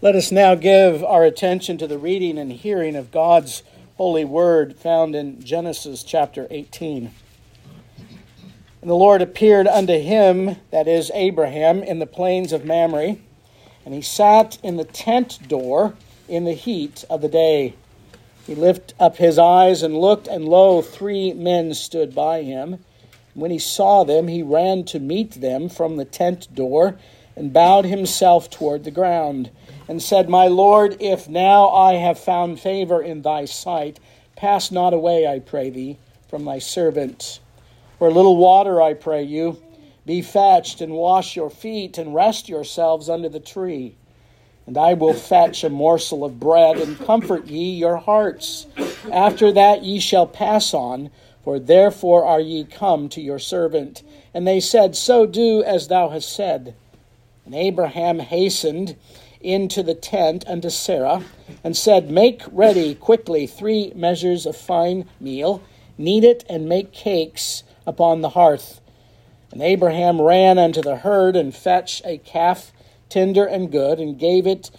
Let us now give our attention to the reading and hearing of God's holy word found in Genesis chapter 18. And the Lord appeared unto him, that is Abraham, in the plains of Mamre, and he sat in the tent door in the heat of the day. He lifted up his eyes and looked, and lo, three men stood by him. When he saw them, he ran to meet them from the tent door and bowed himself toward the ground and said, My Lord, if now I have found favor in thy sight, pass not away, I pray thee, from thy servant. For a little water, I pray you, be fetched, and wash your feet, and rest yourselves under the tree. And I will fetch a morsel of bread, and comfort ye your hearts. After that ye shall pass on, for therefore are ye come to your servant. And they said, So do as thou hast said. And Abraham hastened into the tent unto Sarah, and said, Make ready quickly three measures of fine meal, knead it, and make cakes upon the hearth. And Abraham ran unto the herd, and fetched a calf tender and good, and gave it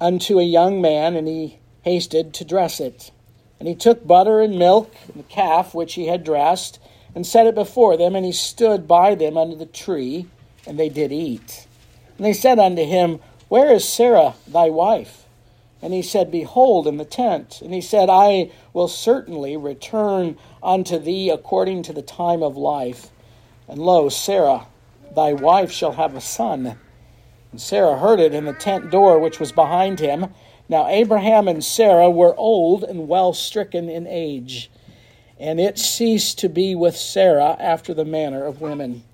unto a young man, and he hasted to dress it. And he took butter and milk, and the calf which he had dressed, and set it before them, and he stood by them under the tree, and they did eat. And they said unto him, where is Sarah thy wife? And he said, Behold, in the tent. And he said, I will certainly return unto thee according to the time of life. And lo, Sarah, thy wife, shall have a son. And Sarah heard it in the tent door which was behind him. Now Abraham and Sarah were old and well stricken in age. And it ceased to be with Sarah after the manner of women.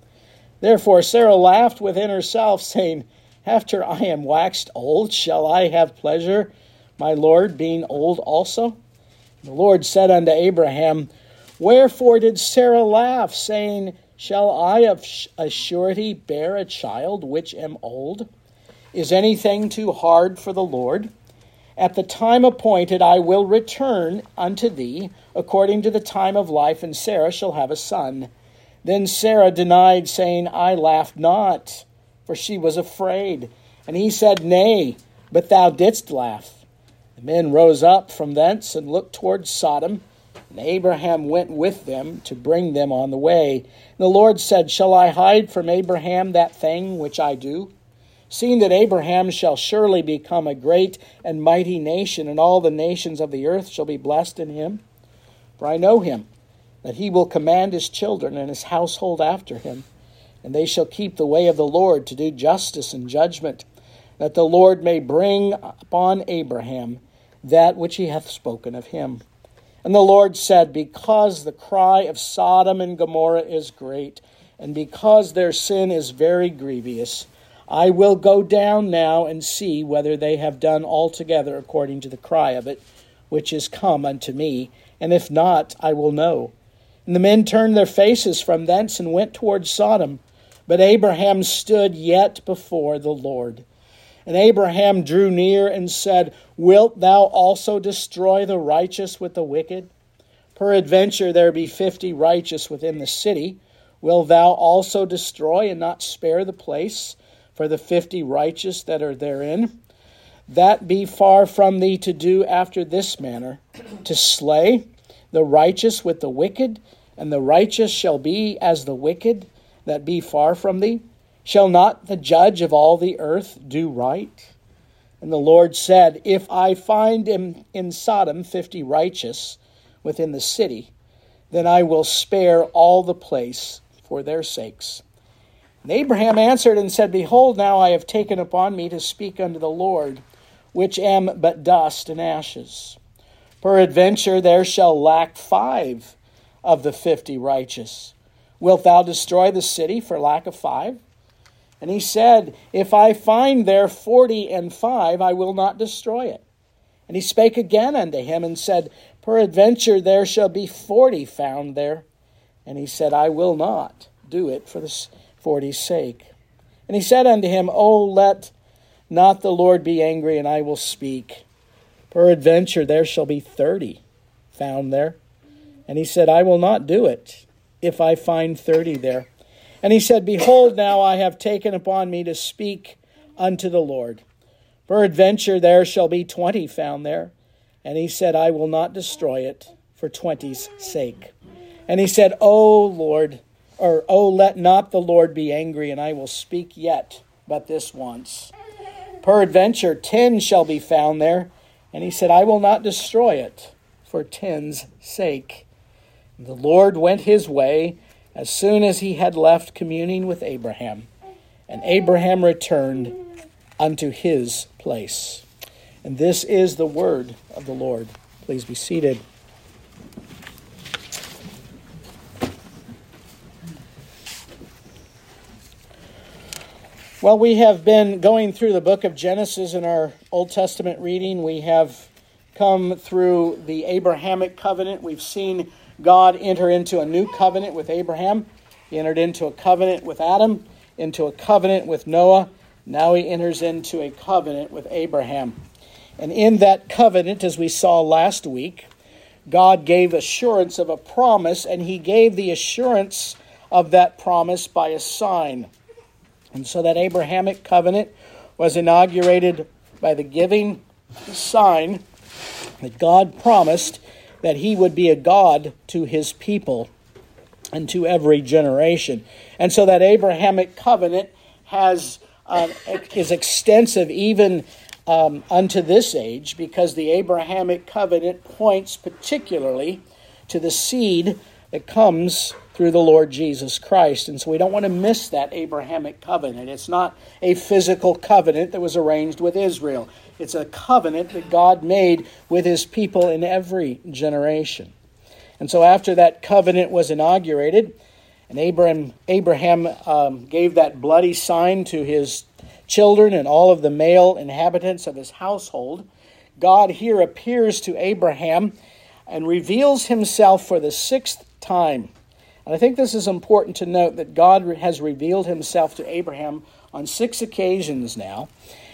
Therefore Sarah laughed within herself, saying, after I am waxed old, shall I have pleasure, my Lord, being old also? The Lord said unto Abraham, Wherefore did Sarah laugh, saying, Shall I of a surety bear a child which am old? Is anything too hard for the Lord? At the time appointed I will return unto thee according to the time of life, and Sarah shall have a son. Then Sarah denied, saying, I laughed not for she was afraid. And he said, Nay, but thou didst laugh. The men rose up from thence and looked toward Sodom. And Abraham went with them to bring them on the way. And the Lord said, Shall I hide from Abraham that thing which I do? Seeing that Abraham shall surely become a great and mighty nation, and all the nations of the earth shall be blessed in him. For I know him, that he will command his children and his household after him and they shall keep the way of the Lord to do justice and judgment, that the Lord may bring upon Abraham that which he hath spoken of him. And the Lord said, Because the cry of Sodom and Gomorrah is great, and because their sin is very grievous, I will go down now and see whether they have done altogether according to the cry of it, which is come unto me, and if not, I will know. And the men turned their faces from thence and went toward Sodom. But Abraham stood yet before the Lord. And Abraham drew near and said, Wilt thou also destroy the righteous with the wicked? Peradventure there be fifty righteous within the city. Will thou also destroy and not spare the place for the fifty righteous that are therein? That be far from thee to do after this manner, to slay the righteous with the wicked, and the righteous shall be as the wicked that be far from thee? Shall not the judge of all the earth do right? And the Lord said, If I find in, in Sodom fifty righteous within the city, then I will spare all the place for their sakes. And Abraham answered and said, Behold, now I have taken upon me to speak unto the Lord, which am but dust and ashes. Peradventure there shall lack five of the fifty righteous. Wilt thou destroy the city for lack of five? And he said, If I find there forty and five, I will not destroy it. And he spake again unto him and said, Peradventure there shall be forty found there. And he said, I will not do it for the forty's sake. And he said unto him, O let not the Lord be angry, and I will speak. Peradventure there shall be thirty found there. And he said, I will not do it if I find thirty there. And he said, Behold, now I have taken upon me to speak unto the Lord. Peradventure there shall be twenty found there. And he said, I will not destroy it for twenty's sake. And he said, O Lord, or O let not the Lord be angry, and I will speak yet but this once. Peradventure ten shall be found there. And he said, I will not destroy it for ten's sake. The Lord went his way as soon as he had left communing with Abraham. And Abraham returned unto his place. And this is the word of the Lord. Please be seated. Well, we have been going through the book of Genesis in our Old Testament reading. We have come through the Abrahamic covenant. We've seen God enter into a new covenant with Abraham. He entered into a covenant with Adam, into a covenant with Noah. Now he enters into a covenant with Abraham. And in that covenant, as we saw last week, God gave assurance of a promise, and he gave the assurance of that promise by a sign. And so that Abrahamic covenant was inaugurated by the giving sign that God promised that he would be a God to his people and to every generation. And so that Abrahamic covenant has uh, is extensive even um, unto this age because the Abrahamic covenant points particularly to the seed that comes through the Lord Jesus Christ. And so we don't want to miss that Abrahamic covenant. It's not a physical covenant that was arranged with Israel, it's a covenant that God made with his people in every generation. And so after that covenant was inaugurated, and Abraham, Abraham um, gave that bloody sign to his children and all of the male inhabitants of his household. God here appears to Abraham and reveals himself for the sixth time. And I think this is important to note that God has revealed himself to Abraham on six occasions now,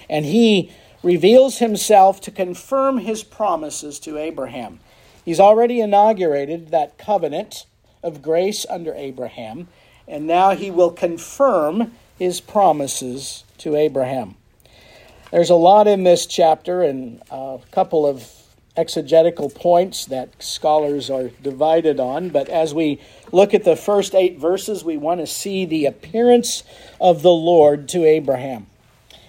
and he reveals himself to confirm his promises to Abraham. He's already inaugurated that covenant of grace under Abraham, and now he will confirm his promises to Abraham. There's a lot in this chapter and a couple of exegetical points that scholars are divided on, but as we look at the first eight verses, we want to see the appearance of the Lord to Abraham.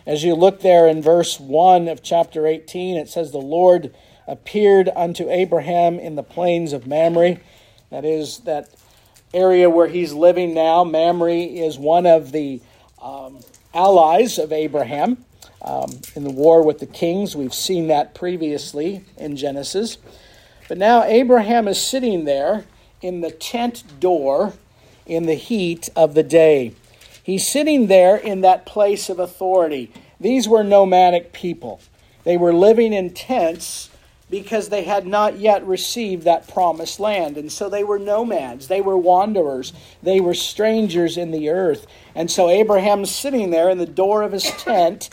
As you look there in verse 1 of chapter 18, it says, The Lord appeared unto Abraham in the plains of Mamre. That is, that area where he's living now. Mamre is one of the um, allies of Abraham um, in the war with the kings. We've seen that previously in Genesis. But now Abraham is sitting there in the tent door in the heat of the day. He's sitting there in that place of authority. These were nomadic people. They were living in tents because they had not yet received that promised land. And so they were nomads, they were wanderers, they were strangers in the earth. And so Abraham's sitting there in the door of his tent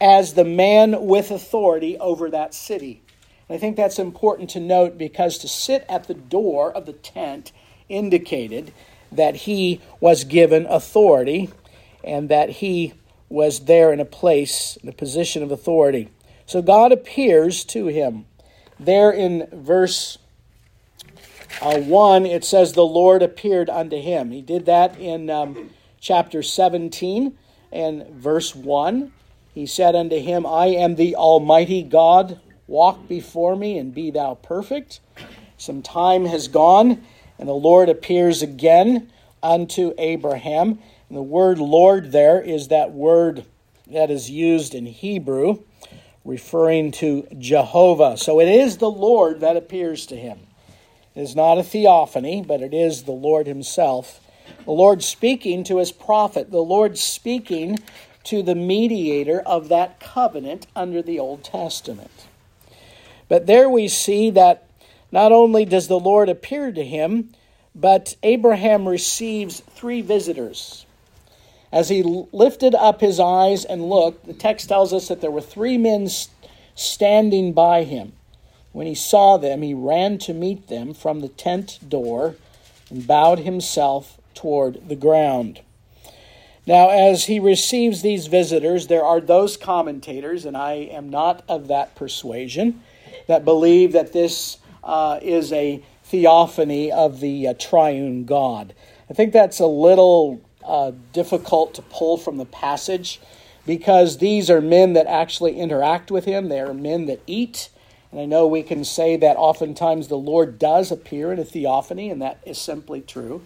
as the man with authority over that city. And I think that's important to note because to sit at the door of the tent indicated that he was given authority and that he was there in a place, in a position of authority. So God appears to him. There in verse uh, 1, it says, The Lord appeared unto him. He did that in um, chapter 17 and verse 1. He said unto him, I am the Almighty God. Walk before me and be thou perfect. Some time has gone, and the Lord appears again unto Abraham. And the word Lord there is that word that is used in Hebrew referring to Jehovah. So it is the Lord that appears to him. It is not a theophany, but it is the Lord himself. The Lord speaking to his prophet, the Lord speaking to the mediator of that covenant under the Old Testament. But there we see that not only does the Lord appear to him, but Abraham receives three visitors. As he lifted up his eyes and looked, the text tells us that there were three men standing by him. When he saw them, he ran to meet them from the tent door and bowed himself toward the ground. Now, as he receives these visitors, there are those commentators, and I am not of that persuasion, that believe that this uh, is a theophany of the uh, triune God. I think that's a little uh, difficult to pull from the passage because these are men that actually interact with him. They are men that eat. And I know we can say that oftentimes the Lord does appear in a theophany, and that is simply true.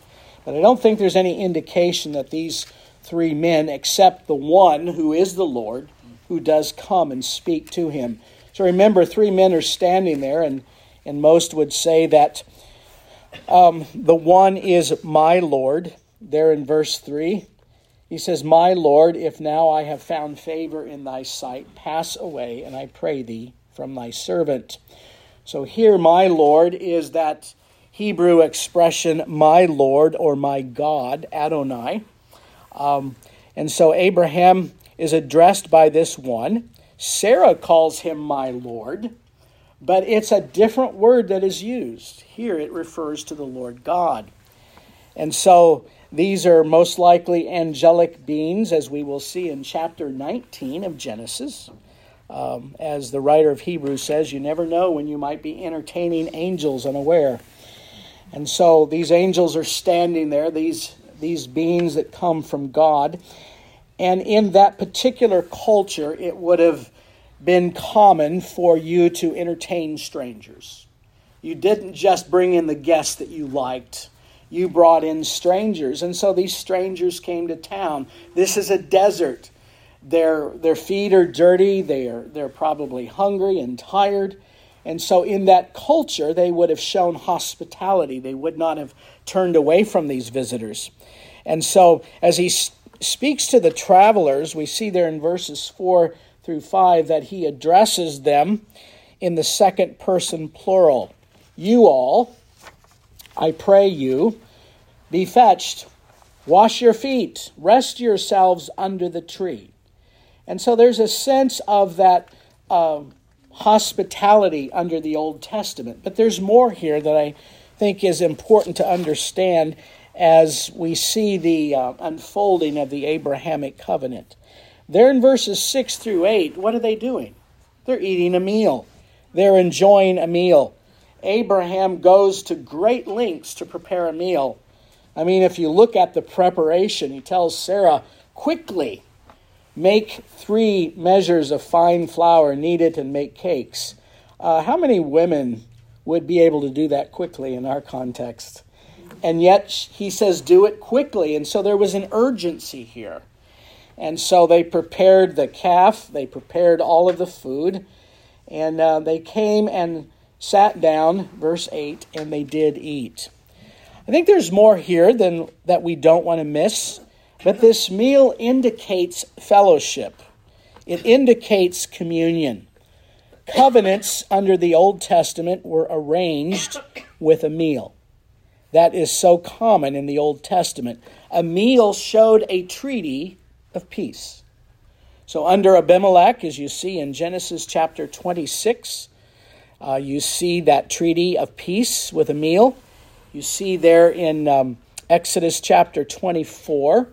But I don't think there's any indication that these three men, except the one who is the Lord, who does come and speak to him. So remember, three men are standing there, and, and most would say that um, the one is my Lord, there in verse 3. He says, My Lord, if now I have found favor in thy sight, pass away, and I pray thee, from thy servant. So here, my Lord, is that Hebrew expression, my Lord or my God, Adonai. Um, and so Abraham is addressed by this one. Sarah calls him my Lord, but it's a different word that is used. Here it refers to the Lord God. And so these are most likely angelic beings, as we will see in chapter 19 of Genesis. Um, as the writer of Hebrews says, you never know when you might be entertaining angels unaware. And so these angels are standing there, these these beings that come from God. And in that particular culture, it would have been common for you to entertain strangers. You didn't just bring in the guests that you liked, you brought in strangers. And so these strangers came to town. This is a desert. Their, their feet are dirty, they're, they're probably hungry and tired. And so, in that culture, they would have shown hospitality. They would not have turned away from these visitors. And so, as he speaks to the travelers, we see there in verses 4 through 5 that he addresses them in the second person plural. You all, I pray you, be fetched, wash your feet, rest yourselves under the tree. And so there's a sense of that uh, hospitality under the Old Testament. But there's more here that I think is important to understand as we see the uh, unfolding of the Abrahamic covenant. There in verses 6 through 8, what are they doing? They're eating a meal, they're enjoying a meal. Abraham goes to great lengths to prepare a meal. I mean, if you look at the preparation, he tells Sarah, quickly make three measures of fine flour, knead it, and make cakes. Uh, how many women would be able to do that quickly in our context? And yet he says, do it quickly. And so there was an urgency here. And so they prepared the calf, they prepared all of the food, and uh, they came and sat down, verse 8, and they did eat. I think there's more here than that we don't want to miss, but this meal indicates fellowship. It indicates communion. Covenants under the Old Testament were arranged with a meal that is so common in the Old Testament. A meal showed a treaty of peace. So, under Abimelech, as you see in Genesis chapter 26, uh, you see that treaty of peace with a meal. You see there in um, Exodus chapter 24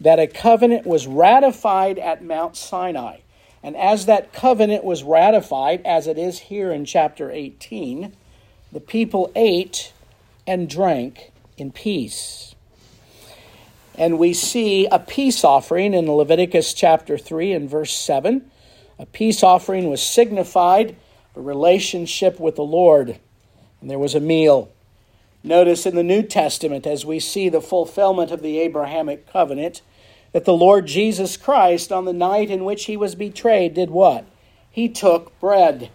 that a covenant was ratified at Mount Sinai. And as that covenant was ratified, as it is here in chapter 18, the people ate and drank in peace. And we see a peace offering in Leviticus chapter 3 and verse 7. A peace offering was signified a relationship with the Lord, and there was a meal. Notice in the New Testament, as we see the fulfillment of the Abrahamic covenant, that the Lord Jesus Christ, on the night in which he was betrayed, did what? He took bread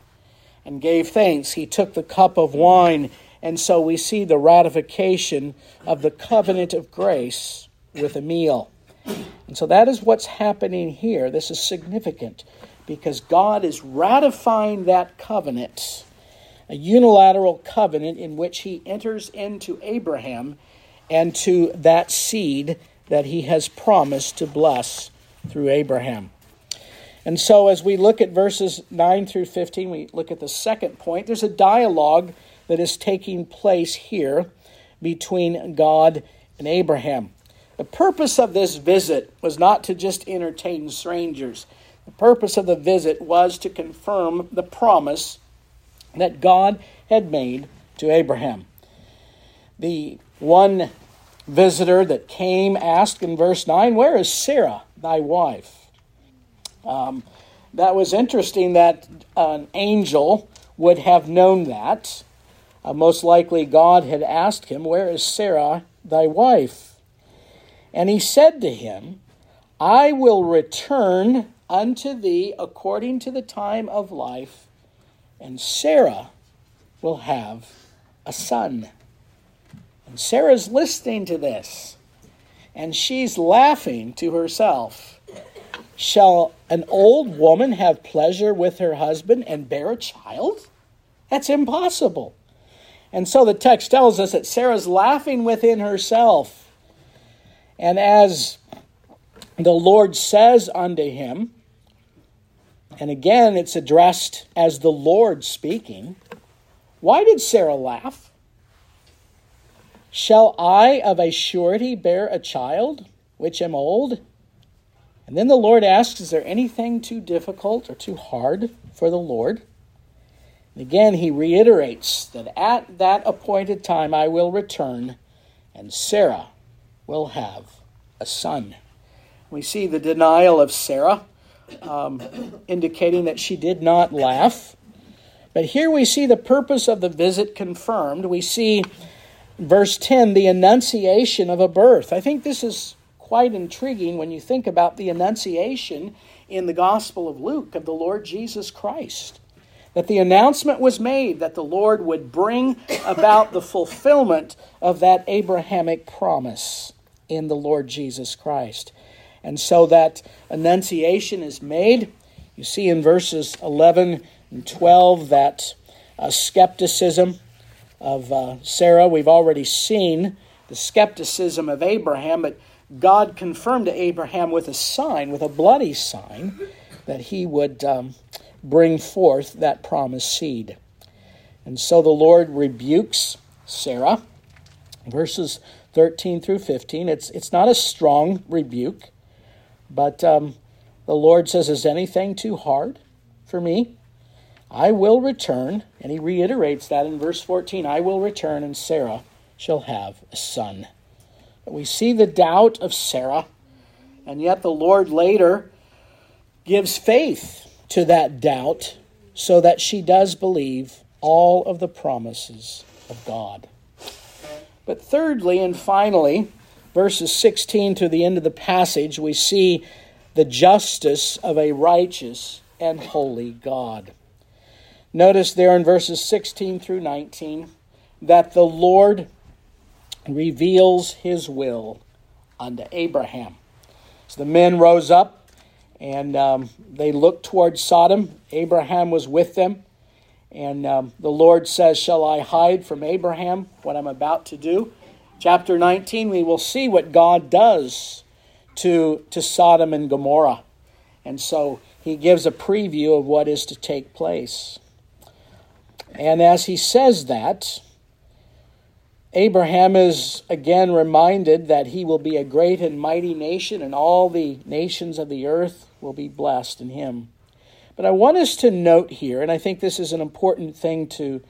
and gave thanks. He took the cup of wine and so we see the ratification of the covenant of grace with a meal. And so that is what's happening here. This is significant because God is ratifying that covenant, a unilateral covenant in which he enters into Abraham and to that seed that he has promised to bless through Abraham. And so, as we look at verses 9 through 15, we look at the second point. There's a dialogue that is taking place here between God and Abraham. The purpose of this visit was not to just entertain strangers. The purpose of the visit was to confirm the promise that God had made to Abraham. The one visitor that came asked in verse 9, Where is Sarah, thy wife? Um, that was interesting that an angel would have known that. Uh, most likely, God had asked him, Where is Sarah, thy wife? And he said to him, I will return unto thee according to the time of life, and Sarah will have a son. And Sarah's listening to this, and she's laughing to herself. Shall an old woman have pleasure with her husband and bear a child? That's impossible. And so the text tells us that Sarah's laughing within herself. And as the Lord says unto him, and again it's addressed as the Lord speaking, why did Sarah laugh? Shall I of a surety bear a child, which am old? And then the Lord asks, Is there anything too difficult or too hard for the Lord? Again, he reiterates that at that appointed time I will return, and Sarah will have a son. We see the denial of Sarah, um, indicating that she did not laugh. But here we see the purpose of the visit confirmed. We see, verse 10, the annunciation of a birth. I think this is quite intriguing when you think about the annunciation in the Gospel of Luke of the Lord Jesus Christ that the announcement was made that the Lord would bring about the fulfillment of that Abrahamic promise in the Lord Jesus Christ. And so that annunciation is made. You see in verses 11 and 12 that uh, skepticism of uh, Sarah, we've already seen the skepticism of Abraham, but God confirmed to Abraham with a sign, with a bloody sign, that he would um, bring forth that promised seed. And so the Lord rebukes Sarah. Verses 13 through 15. It's, it's not a strong rebuke, but um, the Lord says, Is anything too hard for me? I will return. And he reiterates that in verse 14 I will return, and Sarah shall have a son. But we see the doubt of Sarah, and yet the Lord later gives faith to that doubt so that she does believe all of the promises of God. But thirdly and finally, verses 16 to the end of the passage, we see the justice of a righteous and holy God. Notice there in verses 16 through 19 that the Lord reveals his will unto Abraham. So the men rose up and um, they looked towards Sodom. Abraham was with them. And um, the Lord says, Shall I hide from Abraham what I'm about to do? Chapter 19, we will see what God does to, to Sodom and Gomorrah. And so he gives a preview of what is to take place. And as he says that, Abraham is again reminded that he will be a great and mighty nation, and all the nations of the earth will be blessed in him. But I want us to note here, and I think this is an important thing to,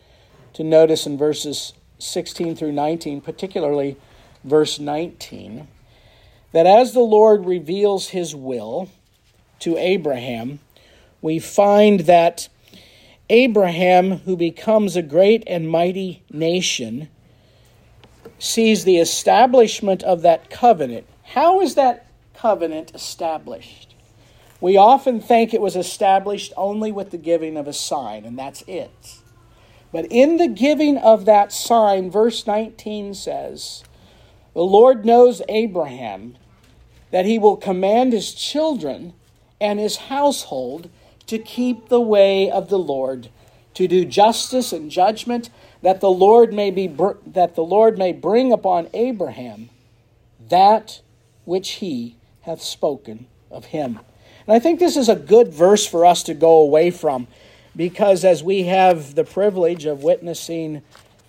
to notice in verses 16 through 19, particularly verse 19, that as the Lord reveals his will to Abraham, we find that Abraham, who becomes a great and mighty nation, sees the establishment of that covenant. How is that covenant established? We often think it was established only with the giving of a sign, and that's it. But in the giving of that sign, verse 19 says, The Lord knows Abraham that he will command his children and his household to keep the way of the Lord, to do justice and judgment, that the Lord may be that the Lord may bring upon Abraham that which he hath spoken of him. And I think this is a good verse for us to go away from because as we have the privilege of witnessing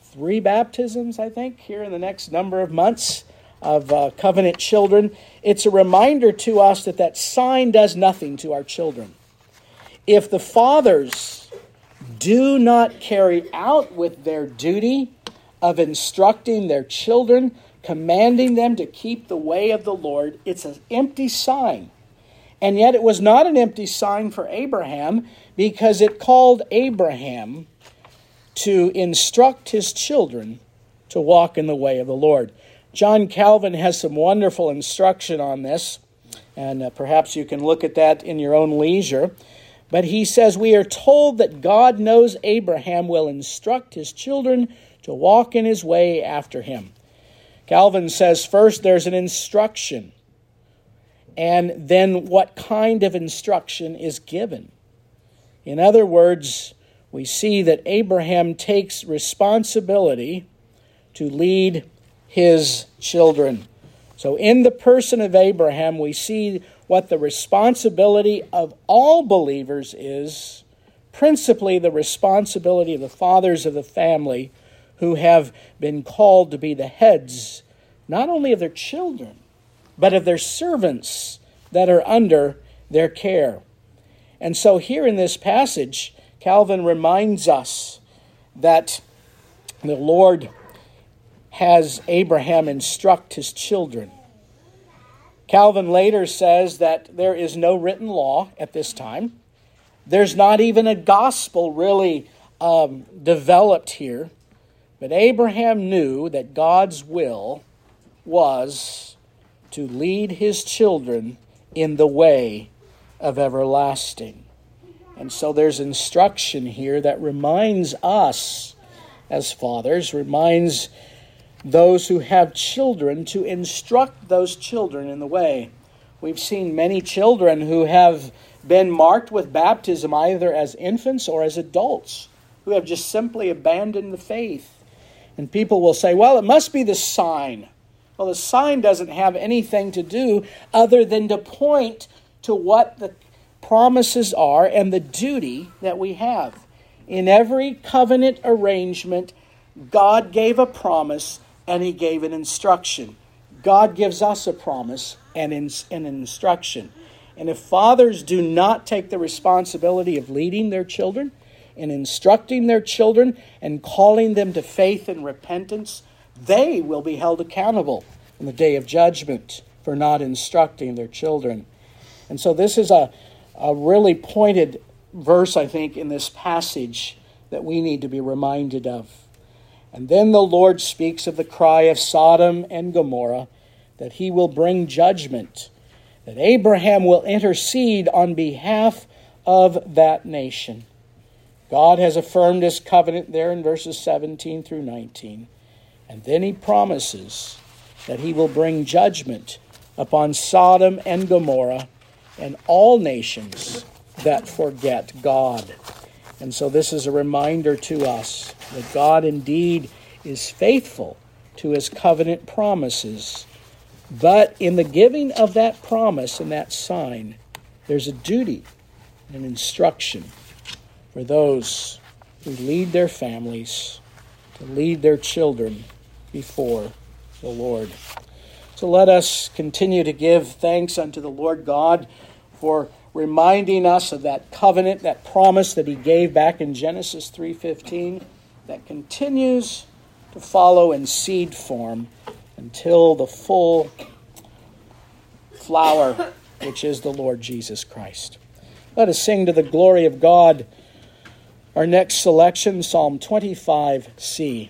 three baptisms, I think, here in the next number of months, of uh, covenant children, it's a reminder to us that that sign does nothing to our children. If the fathers do not carry out with their duty of instructing their children, commanding them to keep the way of the Lord, it's an empty sign. And yet it was not an empty sign for Abraham because it called Abraham to instruct his children to walk in the way of the Lord. John Calvin has some wonderful instruction on this, and uh, perhaps you can look at that in your own leisure. But he says, We are told that God knows Abraham will instruct his children to walk in his way after him. Calvin says, First, there's an instruction, and then what kind of instruction is given. In other words, we see that Abraham takes responsibility to lead his children. So, in the person of Abraham, we see what the responsibility of all believers is, principally the responsibility of the fathers of the family who have been called to be the heads, not only of their children, but of their servants that are under their care. And so, here in this passage, Calvin reminds us that the Lord has Abraham instruct his children. Calvin later says that there is no written law at this time. There's not even a gospel really um, developed here. But Abraham knew that God's will was to lead his children in the way of everlasting. And so there's instruction here that reminds us as fathers, reminds those who have children to instruct those children in the way. We've seen many children who have been marked with baptism either as infants or as adults who have just simply abandoned the faith. And people will say, well, it must be the sign. Well, the sign doesn't have anything to do other than to point to what the promises are and the duty that we have. In every covenant arrangement, God gave a promise and he gave an instruction. God gives us a promise and an instruction. And if fathers do not take the responsibility of leading their children and instructing their children and calling them to faith and repentance, they will be held accountable in the day of judgment for not instructing their children. And so, this is a, a really pointed verse, I think, in this passage that we need to be reminded of. And then the Lord speaks of the cry of Sodom and Gomorrah, that he will bring judgment, that Abraham will intercede on behalf of that nation. God has affirmed his covenant there in verses 17 through 19. And then he promises that he will bring judgment upon Sodom and Gomorrah and all nations that forget God. And so this is a reminder to us that God indeed is faithful to his covenant promises. But in the giving of that promise and that sign, there's a duty, and an instruction for those who lead their families, to lead their children before the Lord. So let us continue to give thanks unto the Lord God for reminding us of that covenant, that promise that he gave back in Genesis 3:15 that continues to follow in seed form until the full flower which is the Lord Jesus Christ. Let us sing to the glory of God. Our next selection, Psalm 25c.